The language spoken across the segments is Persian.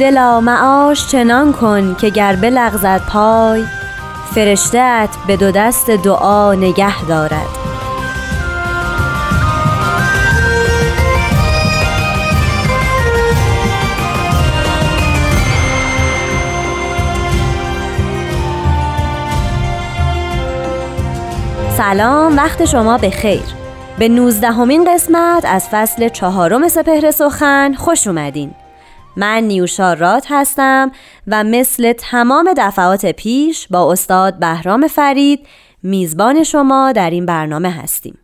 دلا معاش چنان کن که گر بلغزد پای فرشتهت به دو دست دعا نگه دارد. سلام وقت شما به خیر. به نوزدهمین قسمت از فصل چهارم سپهر سخن خوش اومدین. من نیوشا رات هستم و مثل تمام دفعات پیش با استاد بهرام فرید میزبان شما در این برنامه هستیم.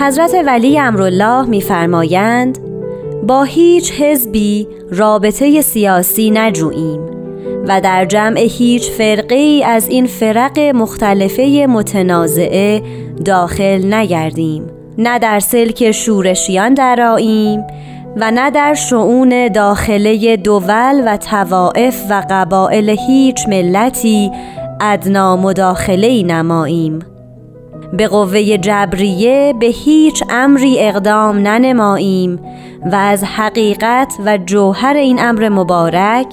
حضرت ولی امرالله میفرمایند با هیچ حزبی رابطه سیاسی نجوییم و در جمع هیچ فرقه ای از این فرق مختلفه متنازعه داخل نگردیم. نه در سلک شورشیان دراییم و نه در شعون داخله دول و توائف و قبائل هیچ ملتی ادنا مداخله نماییم. به قوه جبریه به هیچ امری اقدام ننماییم و از حقیقت و جوهر این امر مبارک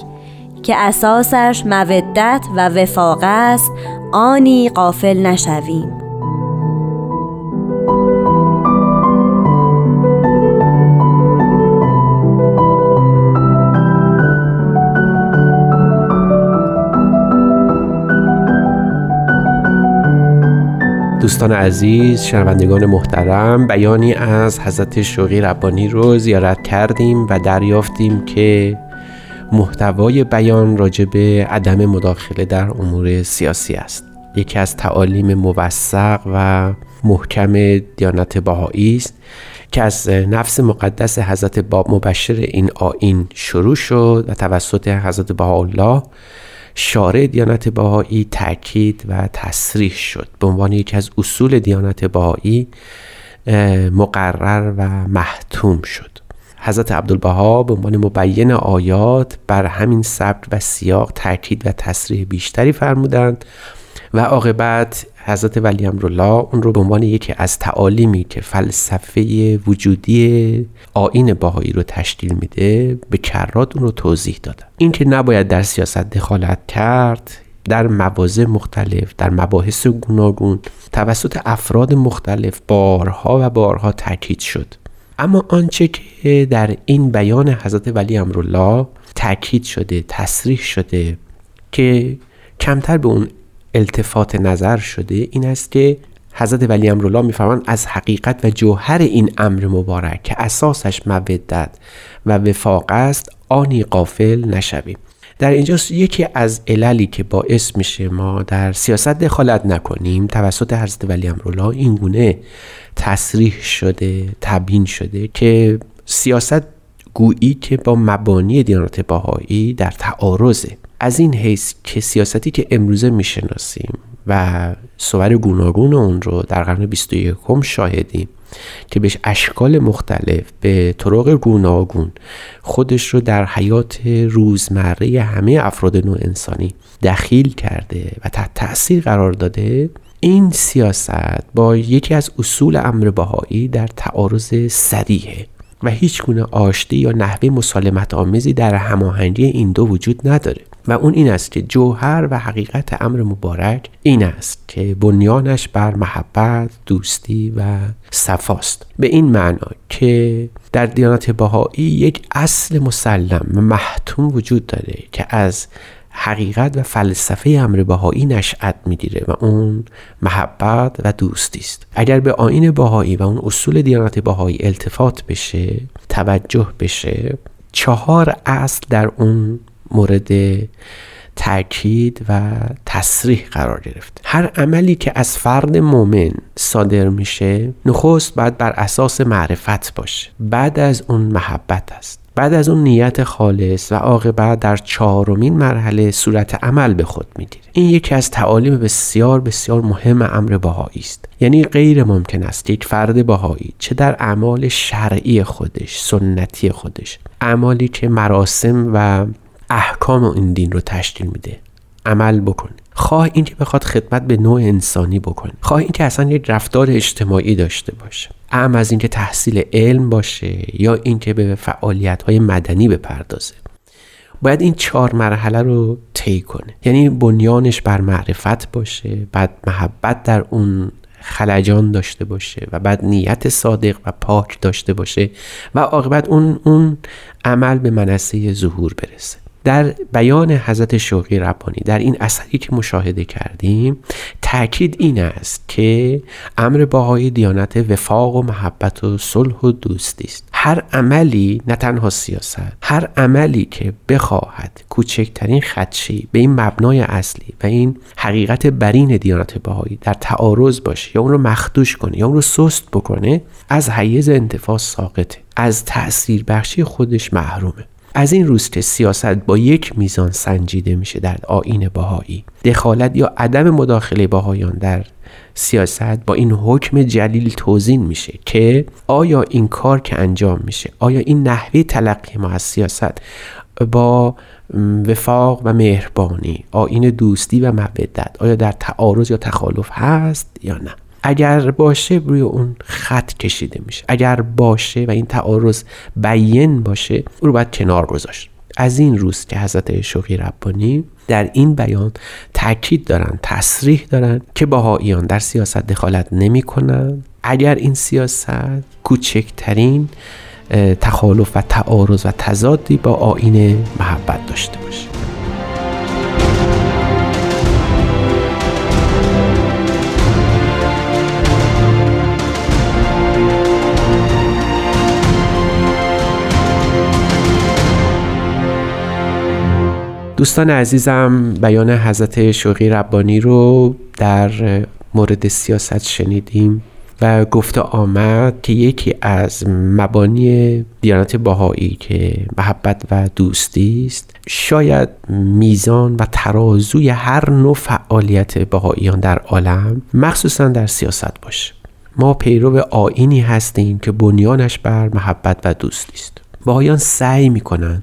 که اساسش مودت و وفاق است آنی قافل نشویم. دوستان عزیز شنوندگان محترم بیانی از حضرت شوقی ربانی رو زیارت کردیم و دریافتیم که محتوای بیان راجع به عدم مداخله در امور سیاسی است. یکی از تعالیم موثق و محکم دیانت بهایی است که از نفس مقدس حضرت باب مبشر این آین شروع شد و توسط حضرت بهاءالله شارع دیانت بهایی تاکید و تصریح شد. به عنوان یکی از اصول دیانت بهایی مقرر و محتوم شد. حضرت عبدالبها به عنوان مبین آیات بر همین سبک و سیاق تاکید و تصریح بیشتری فرمودند. و عاقبت حضرت ولی امرالله اون رو به عنوان یکی از تعالیمی که فلسفه وجودی آین باهایی رو تشکیل میده به کرات اون رو توضیح دادن. اینکه نباید در سیاست دخالت کرد در مواضع مختلف در مباحث گوناگون توسط افراد مختلف بارها و بارها تاکید شد. اما آنچه که در این بیان حضرت ولی امرالله تاکید شده تصریح شده که کمتر به اون التفات نظر شده این است که حضرت ولی امرالله میفرمایند از حقیقت و جوهر این امر مبارک که اساسش مودت و وفاق است آنی قافل نشویم. در اینجا یکی از عللی که باعث میشه ما در سیاست دخالت نکنیم توسط حضرت ولی امرالله این گونه تصریح شده تبیین شده که سیاست گویی که با مبانی دیانت باهایی در تعارضه. از این حیث که سیاستی که امروزه می‌شناسیم و صور گوناگون اون رو در قرن 21 شاهدیم که بهش اشکال مختلف به طرق گوناگون خودش رو در حیات روزمره همه افراد نوع انسانی دخیل کرده و تحت تأثیر قرار داده این سیاست با یکی از اصول امر بهایی در تعارض سریحه و هیچ گونه آشتی یا نحوه مسالمت آمیزی در هماهنگی این دو وجود نداره. و اون این است که جوهر و حقیقت امر مبارک این است که بنیانش بر محبت، دوستی و صفاست. به این معنا که در دیانت بهایی یک اصل مسلم و محتوم وجود داره که از حقیقت و فلسفه امر بهایی نشأت می‌گیره و اون محبت و دوستی است. اگر به آین بهایی و اون اصول دیانت بهایی التفات بشه توجه بشه چهار اصل در اون مورد تاکید و تصریح قرار گرفت. هر عملی که از فرد مؤمن صادر میشه نخست باید بر اساس معرفت باشه. بعد از اون محبت است. بعد از اون نیت خالص و عاقبت در چهارمین مرحله صورت عمل به خود می‌گیره. این یکی از تعالیم بسیار بسیار مهم امر بهایی است. یعنی غیر ممکن است یک فرد بهایی چه در اعمال شرعی خودش سنتی خودش اعمالی که مراسم و احکام این دین رو تشکیل میده. عمل بکنه خواه اینکه بخواد خدمت به نوع انسانی بکنه خواه اینکه اصلا یک رفتار اجتماعی داشته باشه. ام از اینکه تحصیل علم باشه یا اینکه به فعالیت های مدنی بپردازه. باید این چهار مرحله رو طی کنه. یعنی بنیانش بر معرفت باشه بعد محبت در اون خلجان داشته باشه و بعد نیت صادق و پاک داشته باشه و عاقبت اون اون عمل به منصه ظهور برسه. در بیان حضرت شوقی ربانی در این اثری که مشاهده کردیم تاکید این است که امر باهای دیانت وفاق و محبت و صلح و دوستی است. هر عملی نه تنها سیاست هر عملی که بخواهد کوچکترین خدشی به این مبنای اصلی و این حقیقت برین دیانت بهایی در تعارض باشه یا اون رو مخدوش کنه یا اون رو سست بکنه از حیز انتفاع ساقطه از تأثیر بخشی خودش محرومه. از این روز که سیاست با یک میزان سنجیده میشه در آین باهایی دخالت یا عدم مداخله باهایان در سیاست با این حکم جلیل توزین میشه که آیا این کار که انجام میشه آیا این نحوه تلقی ما از سیاست با وفاق و مهربانی آین دوستی و مودت آیا در تعارض یا تخالف هست یا نه؟ اگر باشه روی اون خط کشیده میشه. اگر باشه و این تعارض بیین باشه او رو باید کنار گذاشت. از این روز که حضرت شوقی ربانی در این بیان تاکید دارن تصریح دارن که باهاییان در سیاست دخالت نمی کنن اگر این سیاست کوچکترین تخالف و تعارض و تضادی با آین محبت داشته باشه. دوستان عزیزم بیان حضرت شوقی ربانی رو در مورد سیاست شنیدیم و گفته آمد که یکی از مبانی دیانت باهایی که محبت و دوستی است شاید میزان و ترازوی هر نوع فعالیت باهاییان در عالم مخصوصا در سیاست باشه. ما پیرو آینی هستیم که بنیانش بر محبت و دوستی است. باهایان سعی می‌کنن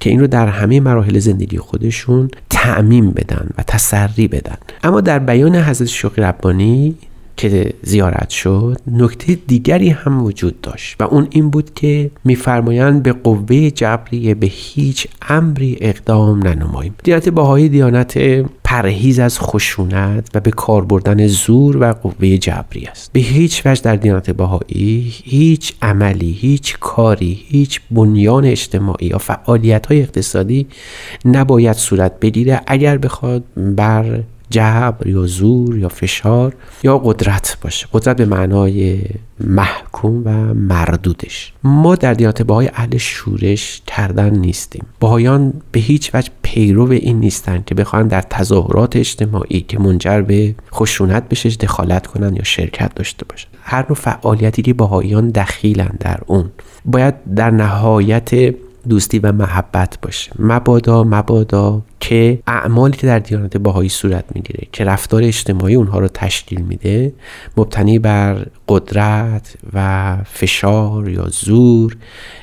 که این رو در همه مراحل زندگی خودشون تعمیم بدن و تسری بدن. اما در بیان حضرت شوقی ربانی که زیارت شد نکته دیگری هم وجود داشت و اون این بود که میفرمایند به قوه جبریه به هیچ امری اقدام ننماییم. دیانت باهای دیانت پرهیز از خشونت و به کار بردن زور و قوه جبری است. به هیچ وجه در دیانت بهایی هیچ عملی هیچ کاری هیچ بنیان اجتماعی یا فعالیت های اقتصادی نباید صورت بگیره اگر بخواد بر جبر یا زور یا فشار یا قدرت باشه. قدرت به معنای محکوم و مردودش. ما در دیانت بهای اهل شورش کردن نیستیم. بهایان به هیچ وجه پیرو این نیستن که بخوان در تظاهرات اجتماعی که منجر به خشونت بشه دخالت کنن یا شرکت داشته باشن هر نوع فعالیتی که بهایان دخیلن در اون. باید در نهایت دوستی و محبت باشه. مبادا مبادا که اعمالی که در دیانت باهایی صورت می‌گیره که رفتار اجتماعی اونها رو تشکیل میده مبتنی بر قدرت و فشار یا زور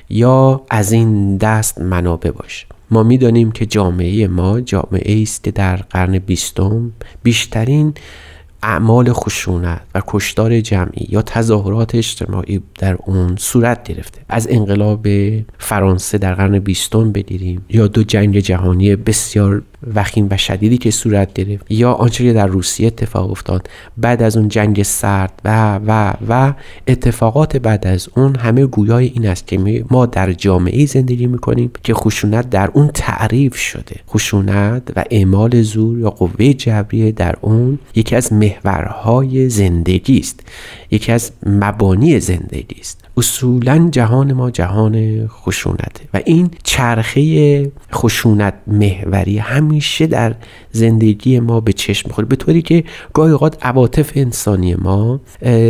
یا از این دست منابع باشه. ما می‌دانیم که جامعه ما جامعه است که در قرن بیستم بیشترین اعمال خشونت و کشتار جمعی یا تظاهرات اجتماعی در اون صورت گرفته. از انقلاب فرانسه در قرن بیستم بگیریم یا دو جنگ جهانی بسیار وخیم و شدیدی که صورت گرفت یا آنچه که در روسیه اتفاق افتاد. بعد از اون جنگ سرد و و و اتفاقات بعد از اون همه گویای این است که ما در جامعه زندگی می‌کنیم که خشونت در اون تعریف شده. خشونت و اعمال زور یا قوه جبریه در اون یکی از محورهای زندگی است. یکی از مبانی زندگی است. اصولا جهان ما جهان خشونته و این چرخه خشونت محوری همیشه در زندگی ما به چشم می‌خوره به طوری که گاهی اوقات عواطف انسانی ما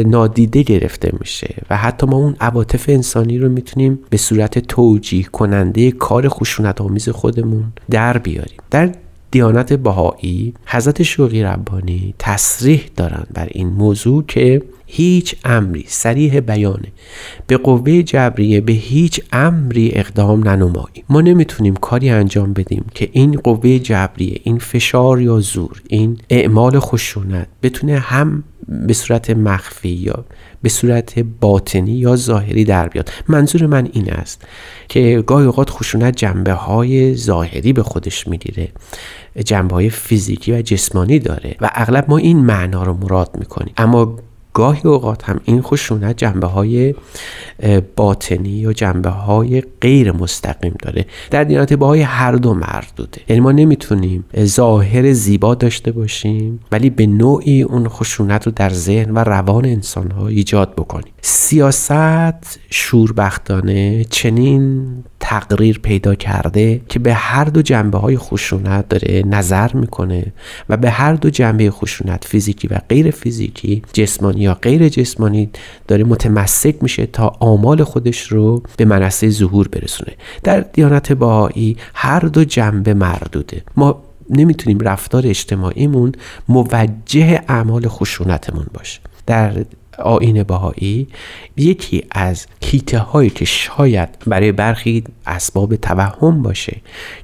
نادیده گرفته میشه و حتی ما اون عواطف انسانی رو می‌تونیم به صورت توجیه کننده کار خشونت آمیز خودمون در بیاریم. در دیانت بهایی حضرت شوقی ربانی تصریح دارند بر این موضوع که هیچ امری سریح بیانه به قوه جبریه به هیچ امری اقدام ننماییم ما نمی‌تونیم کاری انجام بدیم که این قوه جبریه این فشار یا زور این اعمال خشونت بتونه هم به صورت مخفی یا به صورت باطنی یا ظاهری در بیاد. منظور من این است که گاهی اوقات خشونت جنبه های ظاهری به خودش می‌گیره جنبه های فیزیکی و جسمانی داره و اغلب ما این معنا رو مراد می‌کنیم. اما گاهی اوقات هم این خشونت جنبه های باطنی یا جنبه های غیر مستقیم داره. در دیانت بهای هر دو مردوده. یعنی ما نمی‌تونیم ظاهر زیبا داشته باشیم ولی به نوعی اون خشونت رو در ذهن و روان انسان ها ایجاد بکنیم. سیاست شوربختانه چنین تقریر پیدا کرده که به هر دو جنبه های خشونت داره نظر می‌کنه و به هر دو جنبه خشونت فیزیکی و غیر فیزیکی جسمانی یا غیر جسمانی داره متمسک میشه تا آمال خودش رو به منصه ظهور برسونه. در دیانت باهایی هر دو جنبه مردوده. ما نمی‌تونیم رفتار اجتماعیمون موجه اعمال خشونتمون باشه. در آین بهایی یکی از کیته هایی که شاید برای برخی اسباب توهم باشه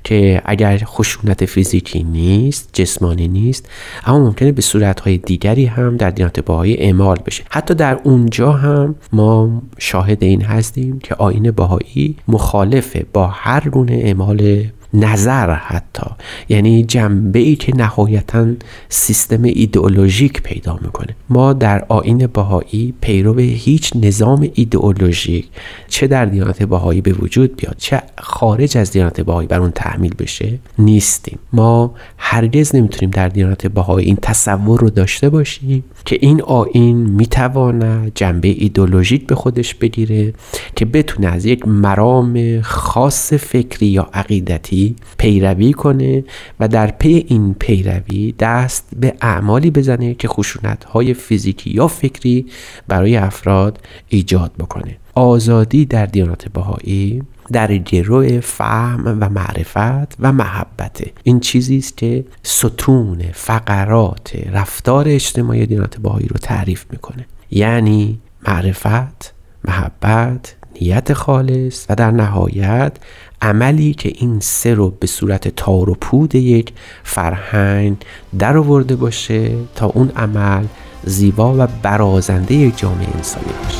که اگر خشونت فیزیکی نیست جسمانی نیست اما ممکنه به صورت های دیگری هم در دیانت بهایی اعمال بشه. حتی در اونجا هم ما شاهد این هستیم که آین بهایی مخالفه با هر گونه اعمال نظر حتی. یعنی جنبه ای که نهایتا سیستم ایدئولوژیک پیدا می‌کنه. ما در آین بهایی پیرو هیچ نظام ایدئولوژیک چه در دیانت بهایی به وجود بیاد چه خارج از دیانت بهایی بر اون تحمیل بشه نیستیم. ما هرگز نمی‌تونیم در دیانت بهایی این تصور رو داشته باشیم که این آین می‌تواند جنبه ایدئولوژیک به خودش بگیره که بتونه از یک مرام خاص فکری یا عقیدتی پیروی کنه و در پی این پیروی دست به اعمالی بزنه که خشونت های فیزیکی یا فکری برای افراد ایجاد بکنه. آزادی در دیانت بهایی در گروه فهم و معرفت و محبت. این چیزی است که ستون فقرات رفتار اجتماعی دیانت بهایی رو تعریف می‌کنه. یعنی معرفت محبت نیت خالص و در نهایت عملی که این سه رو به صورت تار و پود یک فرهنگ در آورده باشه تا اون عمل زیبا و برازنده یک جامعه انسانی باشه.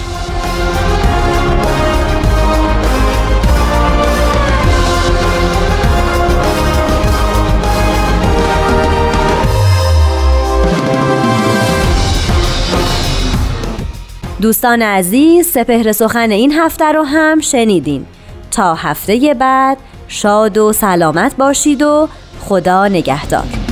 دوستان عزیز سپهر سخن این هفته رو هم شنیدین. تا هفته بعد. شاد و سلامت باشید و خدا نگهدار.